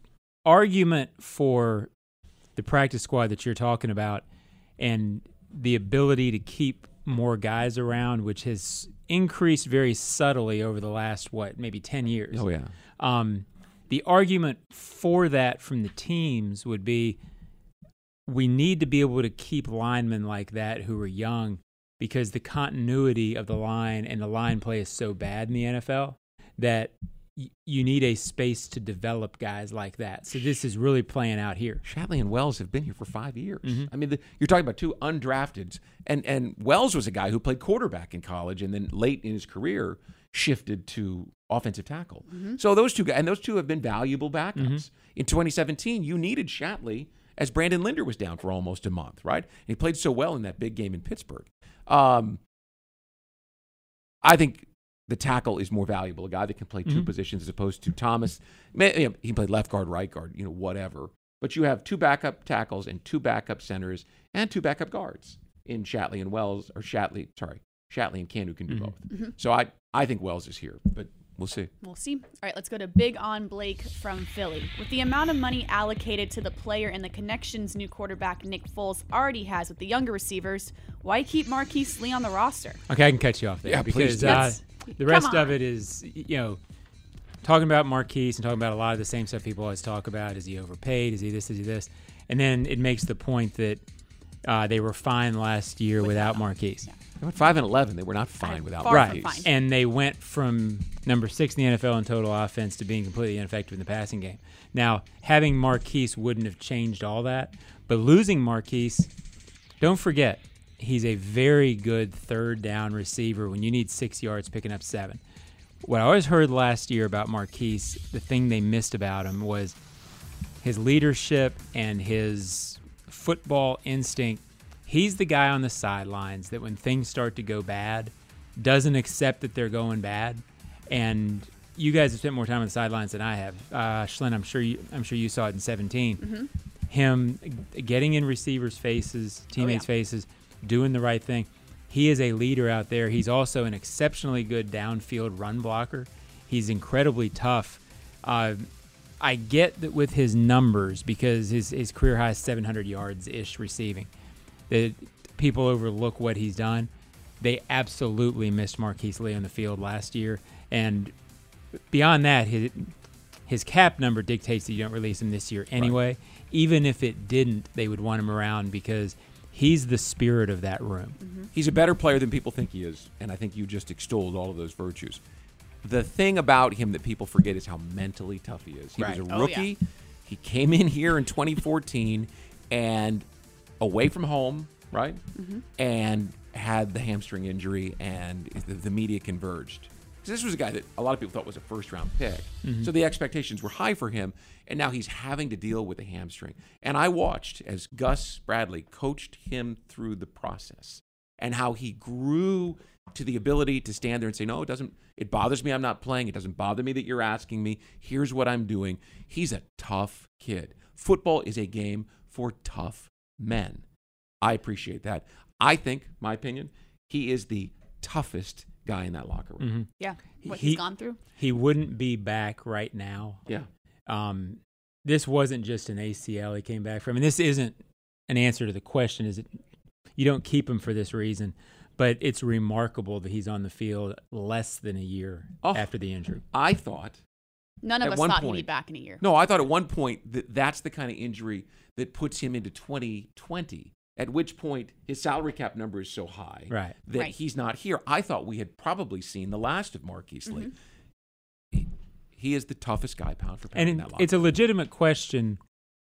argument for the practice squad that you're talking about and the ability to keep more guys around, which has increased very subtly over the last what maybe ten years. Oh, yeah. Um, the argument for that from the teams would be we need to be able to keep linemen like that who are young because the continuity of the line and the line play is so bad in the NFL that y- you need a space to develop guys like that. So this is really playing out here. Shatley and Wells have been here for five years. Mhm. I mean, the, you're talking about two undrafteds, and and Wells was a guy who played quarterback in college, and then late in his career shifted to offensive tackle. Mhm. So those two guys, and those two have been valuable backups. Mhm. In 2017, you needed Shatley as Brandon Linder was down for almost a month, right? And he played so well in that big game in Pittsburgh. Um, I think the tackle is more valuable, a guy that can play 2 Mhm. positions as opposed to Thomas. You know, he can play left guard, right guard, you know, whatever. But you have two backup tackles and two backup centers and two backup guards in Shatley and Wells, or Shatley, sorry, Shatley and Cann who can do both. Mhm. So I, I think Wells is here, but we'll see. We'll see. All right, let's go to Big On Blake from Philly. With the amount of money allocated to the player and the connections new quarterback Nick Foles already has with the younger receivers, why keep Marquise Lee on the roster? Okay, I can cut you off there Yeah, please because do. uh, the rest of it is, you know, talking about Marquise and talking about a lot of the same stuff people always talk about. Is he overpaid? Is he this? Is he this? And then it makes the point that uh, they were fine last year without, Marquise. They went five and eleven. They were not fine without far from Marquise. fine. And they went from number six in the NFL in total offense to being completely ineffective in the passing game. Now, having Marquise wouldn't have changed all that, but losing Marquise, don't forget, he's a very good third down receiver when you need six yards picking up seven. What I always heard last year about Marquise, the thing they missed about him was his leadership and his football instinct. He's the guy on the sidelines that when things start to go bad, doesn't accept that they're going bad. And you guys have spent more time on the sidelines than I have. Uh, Schlin, I'm sure you, I'm sure you saw it in 17. Mhm. Him getting in receivers' faces, teammates' faces, doing the right thing. He is a leader out there. He's also an exceptionally good downfield run blocker. He's incredibly tough. Uh, I get that with his numbers because his, his career high is 700 yards ish receiving. That people overlook what he's done. They absolutely missed Marquise Lee on the field last year, and beyond that, his his cap number dictates that you don't release him this year anyway. Even if it didn't, they would want him around because he's the spirit of that room. Mm-hmm. He's a better player than people think he is, and I think you just extolled all of those virtues. The thing about him that people forget is how mentally tough he is. He Right. was a Oh, rookie. yeah. He came in here in 2014 and away from home right? Mhm. And had the hamstring injury, and the, the media converged. 'Cause This was a guy that a lot of people thought was a first round pick. Mhm. So the expectations were high for him, and now he's having to deal with a hamstring. And I watched as Gus Bradley coached him through the process and how he grew to the ability to stand there and say, No, it doesn't, it bothers me I'm not playing. It doesn't bother me that you're asking me. Here's what I'm doing. He's a tough kid. Football is a game for tough men. I appreciate that. I think, my opinion, he is the toughest guy in that locker room. Mhm. Yeah. What He- he's gone through. He wouldn't be back right now. Yeah. Um, this wasn't just an ACL he came back from, and this isn't an answer to the question. Is it? You don't keep him for this reason, but it's remarkable that he's on the field less than a year Oh. after the injury. I thought None of at us one thought he'd be back in a year. No, I thought at one point that that's the kind of injury that puts him into 2020. At which point his salary cap number is so high Right. that Right. he's not here. I thought we had probably seen the last of Marquise Lee. Mhm. He, he is the toughest guy pound for pound And in that it's a legitimate question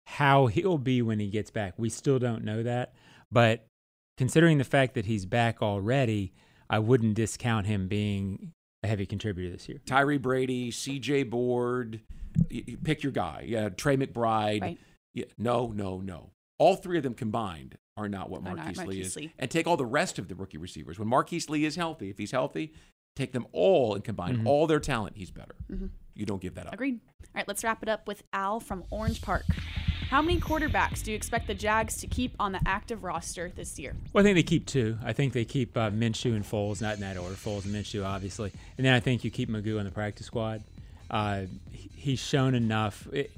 how he'll be when he gets back. We still don't know that, but considering the fact that he's back already, I wouldn't discount him being a heavy contributor this year. Tyree Brady, C.J. Board, y- y- pick your guy. Yeah, Tre McBride. Right. Yeah, no, no, no. All three of them combined are not what Are not Marquise Lee Marquise is. Lee. And take all the rest of the rookie receivers. When Marquise Lee is healthy, if he's healthy, take them all and combine Mhm. all their talent. He's better. Mhm. You don't give that up. Agreed. All right, let's wrap it up with Al from Orange Park. How many quarterbacks do you expect the Jags to keep on the active roster this year? Well, I think they keep two. I think they keep uh, Minshew and Foles, not in that order. Foles and Minshew, obviously, and then I think you keep McGough on the practice squad. Uh, he's shown enough. It,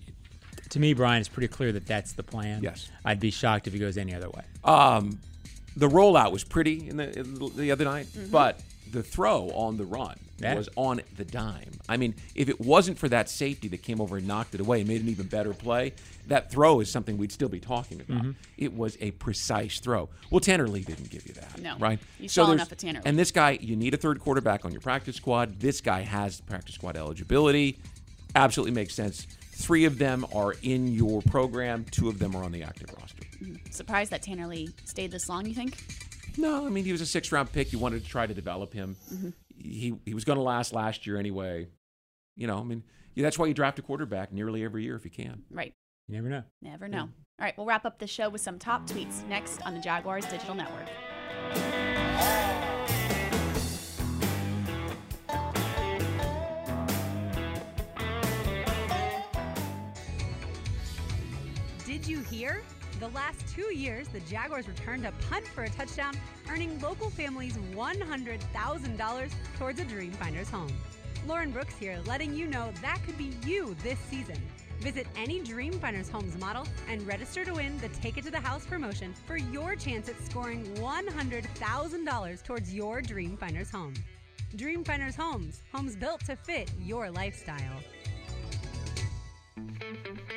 to me, Brian, it's pretty clear that that's the plan. Yes. I'd be shocked if he goes any other way. Um, the rollout was pretty in the, in the other night, Mm-hmm. but the throw on the run Yeah. was on the dime. I mean, if it wasn't for that safety that came over and knocked it away and made an even better play, that throw is something we'd still be talking about. Mm-hmm. It was a precise throw. Well, Tanner Lee didn't give you that. No. Right? You saw enough of Tanner Lee. And this guy, you need a third quarterback on your practice squad. This guy has practice squad eligibility. Absolutely makes sense. Three of them are in your program, two of them are on the active roster. Surprised that Tanner Lee stayed this long, you think? No, I mean he was a six round pick. You wanted to try to develop him. Mm-hmm. He he was going to last last year anyway. You know, I mean yeah, that's why you draft a quarterback nearly every year if you can. Right. You never know. Never know. All right, we'll wrap up the show with some top tweets next on the Jaguars Digital Network. Did you hear? The last two years, the Jaguars returned a punt for a touchdown, earning local families $100,000 towards a Dreamfinders home. Lauren Brooks here, letting you know that could be you this season. Visit any Dreamfinders Homes model and register to win the Take It to the House promotion for your chance at scoring $100,000 towards your Dreamfinders home. Dreamfinders Homes, homes built to fit your lifestyle.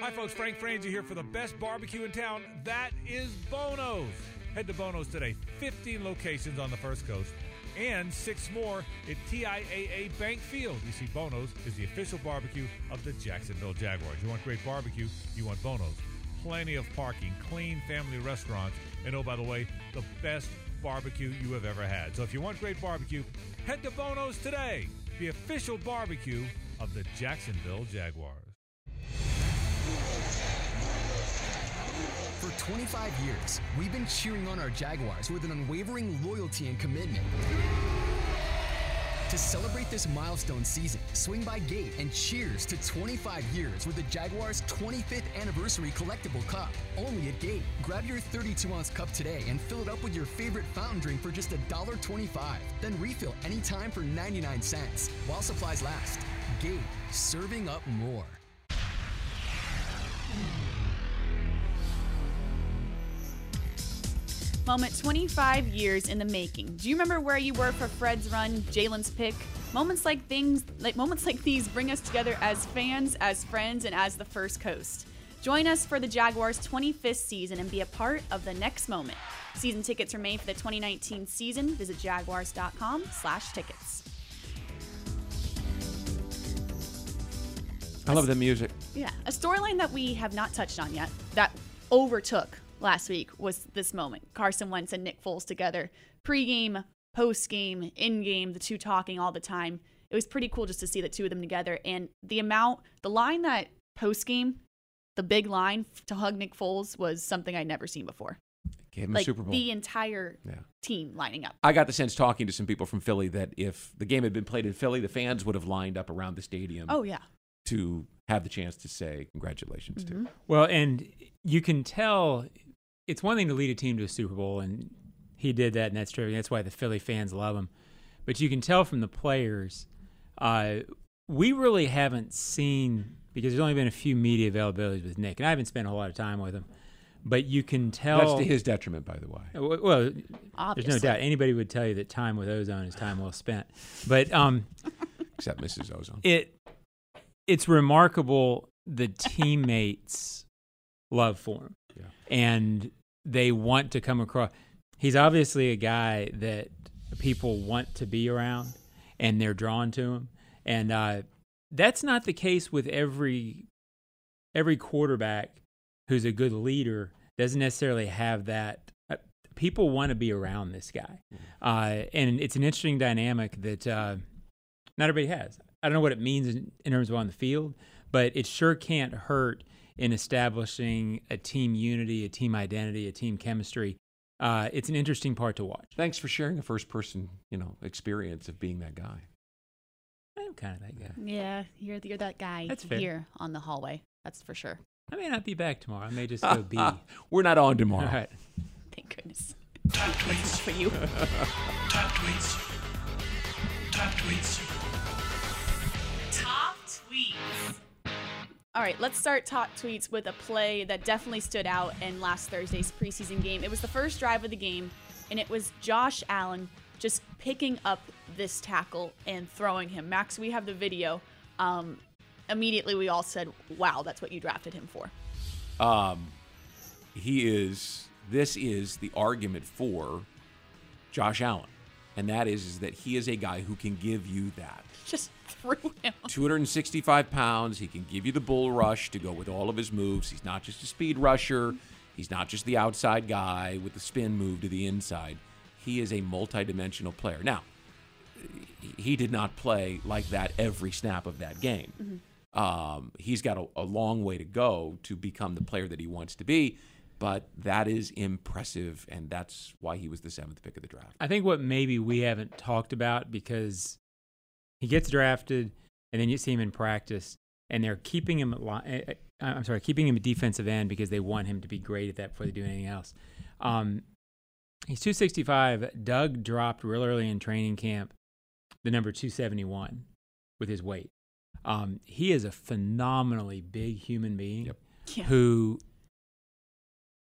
Hi, folks. Frank Frangie here for the best barbecue in town. That is Bono's. Head to Bono's today. 15 locations on the First Coast and six more at TIAA Bank Field. You see, Bono's is the official barbecue of the Jacksonville Jaguars. You want great barbecue? You want Bono's. Plenty of parking, clean family restaurants, and oh, by the way, the best barbecue you have ever had. So if you want great barbecue, head to Bono's today, the official barbecue of the Jacksonville Jaguars. For 25 years, we've been cheering on our Jaguars with an unwavering loyalty and commitment. To celebrate this milestone season, swing by Gate and cheers to 25 years with the Jaguars' 25th anniversary collectible cup. Only at Gate. Grab your 32 ounce cup today and fill it up with your favorite fountain drink for just $1.25. Then refill anytime for 99 cents while supplies last. Gate, serving up more. Moment 25 years in the making. Do you remember where you were for Fred's run, Jalen's pick? Moments like things, like moments like these, bring us together as fans, as friends, and as the First Coast. Join us for the Jaguars' 25th season and be a part of the next moment. Season tickets remain for the 2019 season. Visit jaguars.com slash tickets. I love the music. Yeah, a storyline that we have not touched on yet that overtook last week was this moment. Carson Wentz and Nick Foles together, pregame, postgame, in-game, the two talking all the time. It was pretty cool just to see the two of them together. And the amount, the line that postgame, the big line to hug Nick Foles was something I'd never seen before. Gave him like a Super Bowl. the entire Yeah. team lining up. I got the sense talking to some people from Philly that if the game had been played in Philly, the fans would have lined up around the stadium. Oh yeah. To have the chance to say congratulations Mm-hmm. to. Well, and you can tell it's one thing to lead a team to a Super Bowl, and he did that, and that's true. That's why the Philly fans love him. But you can tell from the players, uh, we really haven't seen because there's only been a few media availabilities with Nick, and I haven't spent a whole lot of time with him. But you can tell That's to his detriment, by the way. Well, well, there's no doubt anybody would tell you that time with Ozone is time well spent. But um, Except Mrs. Ozone. it it's remarkable the teammates love for him Yeah. And they want to come across he's obviously a guy that people want to be around and they're drawn to him. And uh, that's not the case with every every quarterback who's a good leader doesn't necessarily have that uh, people want to be around this guy. Uh, and it's an interesting dynamic that uh, not everybody has. I don't know what it means in, in terms of on the field, but it sure can't hurt in establishing a team unity, a team identity, a team chemistry. Uh, it's an interesting part to watch. Thanks for sharing a first person, you know, experience of being that guy. I'm kind of that guy. Yeah, you're you're that guy That's fair. here on the hallway. That's for sure. I may not be back tomorrow. I may just go be. We're not on tomorrow. All right. Thank goodness. That's enough for you. Top tweets. Top tweets. All right, let's start top tweets with a play that definitely stood out in last Thursday's preseason game. It was the first drive of the game, and it was Josh Allen just picking up this tackle and throwing him. Max, we have the video. Um, immediately, we all said, "Wow, that's what you drafted him for." Um, he is. This is the argument for Josh Allen, and that is, is that he is a guy who can give you that. Just threw him. 265 pounds. He can give you the bull rush to go with all of his moves. He's not just a speed rusher. He's not just the outside guy with the spin move to the inside. He is a multidimensional player. Now, he did not play like that every snap of that game. Um, he's got a, a long way to go to become the player that he wants to be, but that is impressive, and that's why he was the seventh pick of the draft. I think what maybe we haven't talked about because he gets drafted and then you see him in practice and they're keeping him at li- uh, I'm sorry, keeping him at defensive end because they want him to be great at that before they do anything else. Um, he's 265. Doug dropped real early in training camp the number 271 with his weight. Um, he is a phenomenally big human being Yeah. who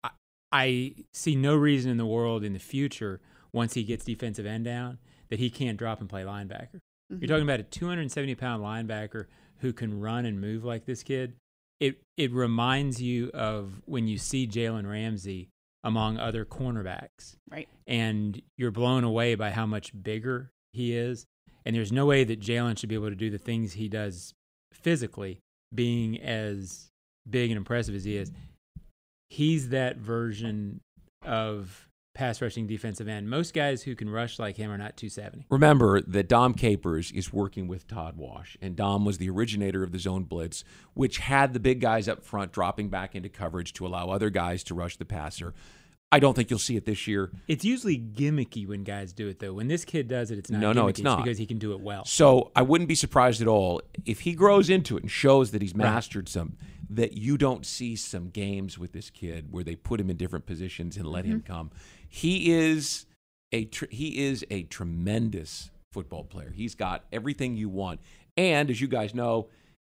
I, I see no reason in the world in the future once he gets defensive end down that he can't drop and play linebacker. Mhm. You're talking about a 270 pound linebacker who can run and move like this kid. It it reminds you of when you see Jalen Ramsey among other cornerbacks, Right. and you're blown away by how much bigger he is. And there's no way that Jalen should be able to do the things he does physically, being as big and impressive as he is. He's that version of pass rushing defensive end. Most guys who can rush like him are not 270. Remember that Dom Capers is working with Todd Wash, and Dom was the originator of the zone blitz, which had the big guys up front dropping back into coverage to allow other guys to rush the passer. I don't think you'll see it this year. It's usually gimmicky when guys do it, though. When this kid does it, it's not No, gimmicky. no, it's not. because he can do it well. So I wouldn't be surprised at all if he grows into it and shows that he's mastered some, that you don't see some games with this kid where they put him in different positions and let him Mm-hmm. come. He is a tr- he is a tremendous football player. He's got everything you want, and as you guys know,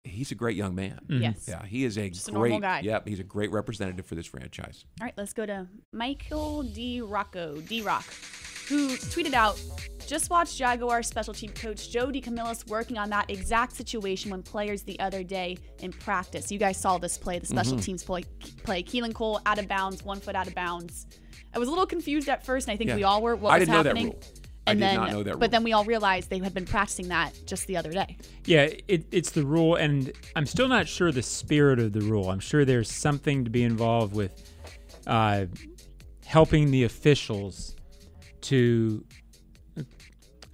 he's a great young man. Mhm. Yes. Yeah, he is a Just a great normal guy. Yep, he's a great representative for this franchise. All right, let's go to Michael DiRocco, D Rock, who tweeted out Just watched Jaguar special team coach Joe DeCamillis working on that exact situation when players the other day in practice. You guys saw this play, the special Mm-hmm. teams play. play. Keelan Cole out of bounds, one foot out of bounds. I was a little confused at first, and I think Yeah. we all were. What I was didn't know that happening? rule. I And did then, not know that rule. but then we all realized they had been practicing that just the other day. Yeah, it, it's the rule, and I'm still not sure the spirit of the rule. I'm sure there's something to be involved with uh, helping the officials to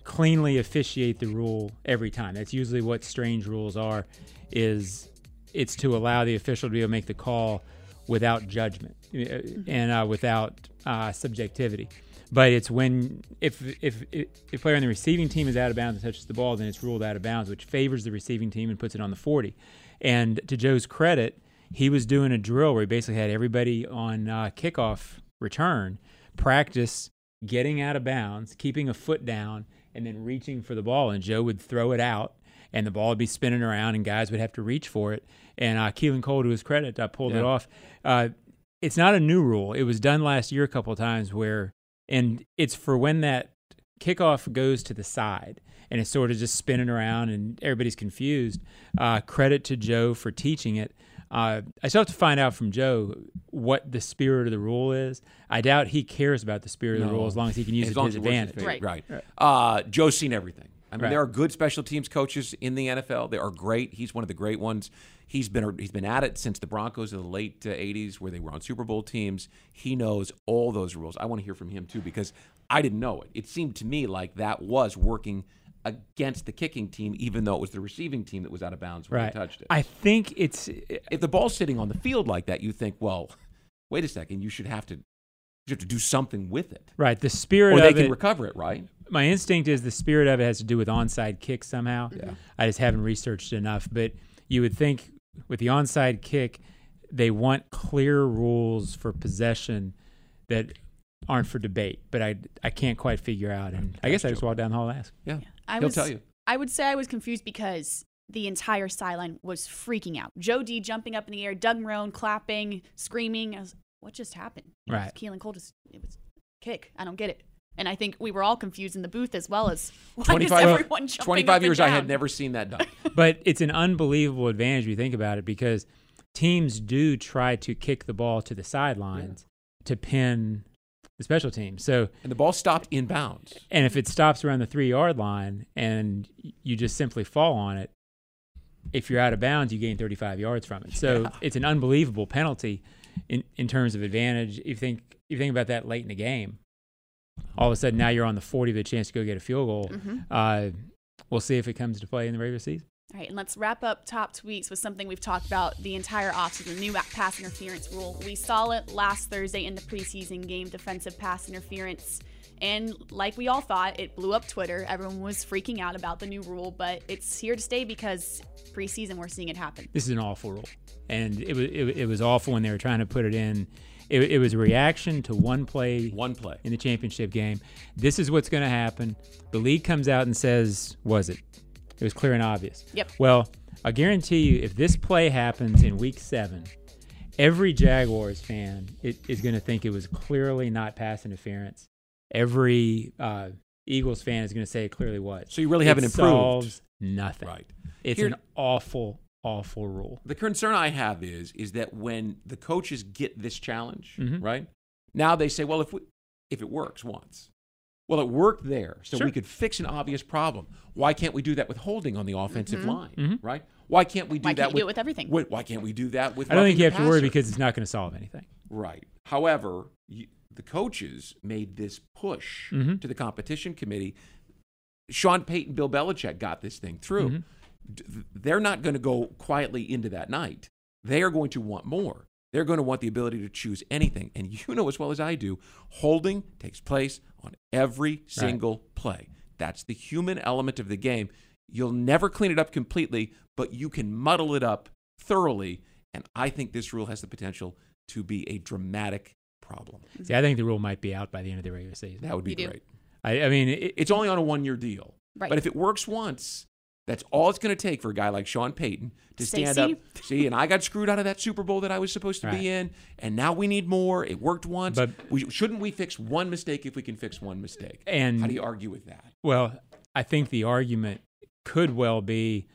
cleanly officiate the rule every time. That's usually what strange rules are. Is it's to allow the official to be able to make the call without judgment uh, and uh, without uh, subjectivity. But it's when if if if a player on the receiving team is out of bounds and touches the ball, then it's ruled out of bounds, which favors the receiving team and puts it on the 40. And to Joe's credit, he was doing a drill where he basically had everybody on uh, kickoff return practice getting out of bounds, keeping a foot down, and then reaching for the ball. And Joe would throw it out, and the ball would be spinning around, and guys would have to reach for it. And uh, Keelan Cole, to his credit, uh, pulled Yeah. it off. Uh, it's not a new rule. It was done last year a couple of times where, and it's for when that kickoff goes to the side and it's sort of just spinning around and everybody's confused. Uh, credit to Joe for teaching it. Uh, I still have to find out from Joe what the spirit of the rule is. I doubt he cares about the spirit of the rule as long as he can use As it to long his as it works in advantage. favor. Right. Uh, Joe's seen everything. I mean, Right. there are good special teams coaches in the NFL. They are great. He's one of the great ones. He's been he's been at it since the Broncos of the late uh, '80s, where they were on Super Bowl teams. He knows all those rules. I want to hear from him too because I didn't know it. It seemed to me like that was working against the kicking team, even though it was the receiving team that was out of bounds when Right. they touched it. I think it's if the ball's sitting on the field like that, you think, well, wait a second, you should have to you have to do something with it. Right. The spirit or of they can it- recover it, right? My instinct is the spirit of it has to do with onside kicks somehow. Yeah. I just haven't researched enough, but you would think with the onside kick, they want clear rules for possession that aren't for debate. But I I can't quite figure out, and I guess I just walked down the hall and asked. Yeah, I was, I would say I was confused because the entire sideline was freaking out. Joe D jumping up in the air, Doug Marrone clapping, screaming. I was, what just happened? It Right. Keelan Cole just it was kick. I don't get it. And I think we were all confused in the booth as well as why is 25, everyone jumping 25 up and years I had never seen that done. but it's an unbelievable advantage if you think about it because teams do try to kick the ball to the sidelines to pin the special team. So and the ball stopped in bounds. And if it stops around the three yard line and you just simply fall on it, if you're out of bounds, you gain 35 yards from it. So Yeah. it's an unbelievable penalty in, in terms of advantage. If you think if you think about that late in the game, all of a sudden now you're on the 40 with a chance to go get a field goal. Mhm. Uh, we'll see if it comes to play in the regular season. All right, and let's wrap up top tweets with something we've talked about the entire offseason, the new pass interference rule. We saw it last Thursday in the preseason game, defensive pass interference. And like we all thought, it blew up Twitter. Everyone was freaking out about the new rule, but it's here to stay because preseason we're seeing it happen. This is an awful rule, and it was it, it was awful when they were trying to put it in. It, it was a reaction to one play, one play in the championship game. This is what's going to happen. The league comes out and says, "Was it? It was clear and obvious." Yep. Well, I guarantee you, if this play happens in Week Seven, every Jaguars fan is going to think it was clearly not pass interference. Every uh, Eagles fan is going to say it clearly was. So you really It haven't improved. solves nothing. Right. It's Here- an awful, awful rule. The concern I have is is that when the coaches get this challenge, Mhm. right? Now they say, well, if we, if it works once, well, it worked there, so Sure. we could fix an obvious problem. Why can't we do that with holding on the offensive Mhm. line, Mhm. right? Why can't we do Why that can't with, do it with everything? Why, why can't we do that with? I don't think you have to worry because it's not going to solve anything. Right. However, you, the coaches made this push Mhm. to the competition committee. Sean Payton, Bill Belichick got this thing through. Mhm. D- They're not going to go quietly into that night. They are going to want more. They're going to want the ability to choose anything. And you know as well as I do, holding takes place on every single play. That's the human element of the game. You'll never clean it up completely, but you can muddle it up thoroughly. And I think this rule has the potential to be a dramatic problem. See, I think the rule might be out by the end of the regular season. That would be You great. I, I mean, it, It's only on a one year deal. Right. But if it works once, that's all it's going to take for a guy like Sean Payton to Say, stand "See?" up. See, and I got screwed out of that Super Bowl that I was supposed to Right. be in, and now we need more. It worked once. But- we, shouldn't we fix one mistake if we can fix one mistake? And- how do you argue with that? Well, I think the argument could well be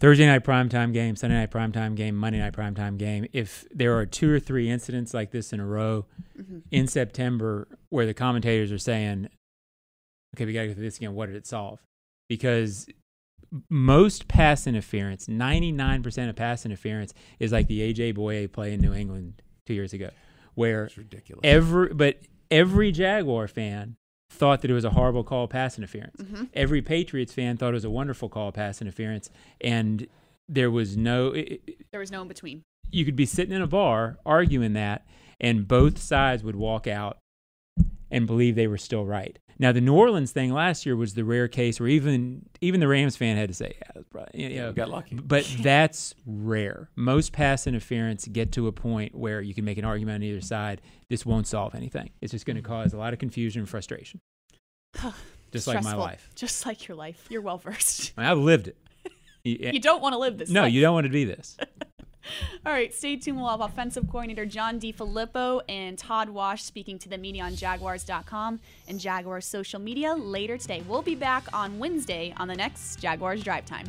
Thursday night primetime game, Sunday night primetime game, Monday night primetime game. If there are two or three incidents like this in a row Mhm. in September where the commentators are saying, okay, we got to go through this again, what did it solve? Because most pass interference, 99% of pass interference, is like the AJ Bouye play in New England two years ago, where It's ridiculous. every but every Jaguar fan thought that it was a horrible call pass interference. Mhm. Every Patriots fan thought it was a wonderful call pass interference, and there was no. It, it- There was no in between. you could be sitting in a bar arguing that, and both sides would walk out and believe they were still right. Now, the New Orleans thing last year was the rare case where even even the Rams fan had to say, "Yeah, that's probably, you know, we got lucky." But that's rare. Most pass interference get to a point where you can make an argument on either side. This won't solve anything. It's just going to cause a lot of confusion and frustration. Just like my life. Just like your life. You're well versed. I mean, I've lived it. You, eh, You don't want to live this. No, life. you don't want to be this. All right, stay tuned. We'll have offensive coordinator John DeFilippo and Todd Wash speaking to the media on Jaguars.com and Jaguars social media later today. We'll be back on Wednesday on the next Jaguars Drive Time.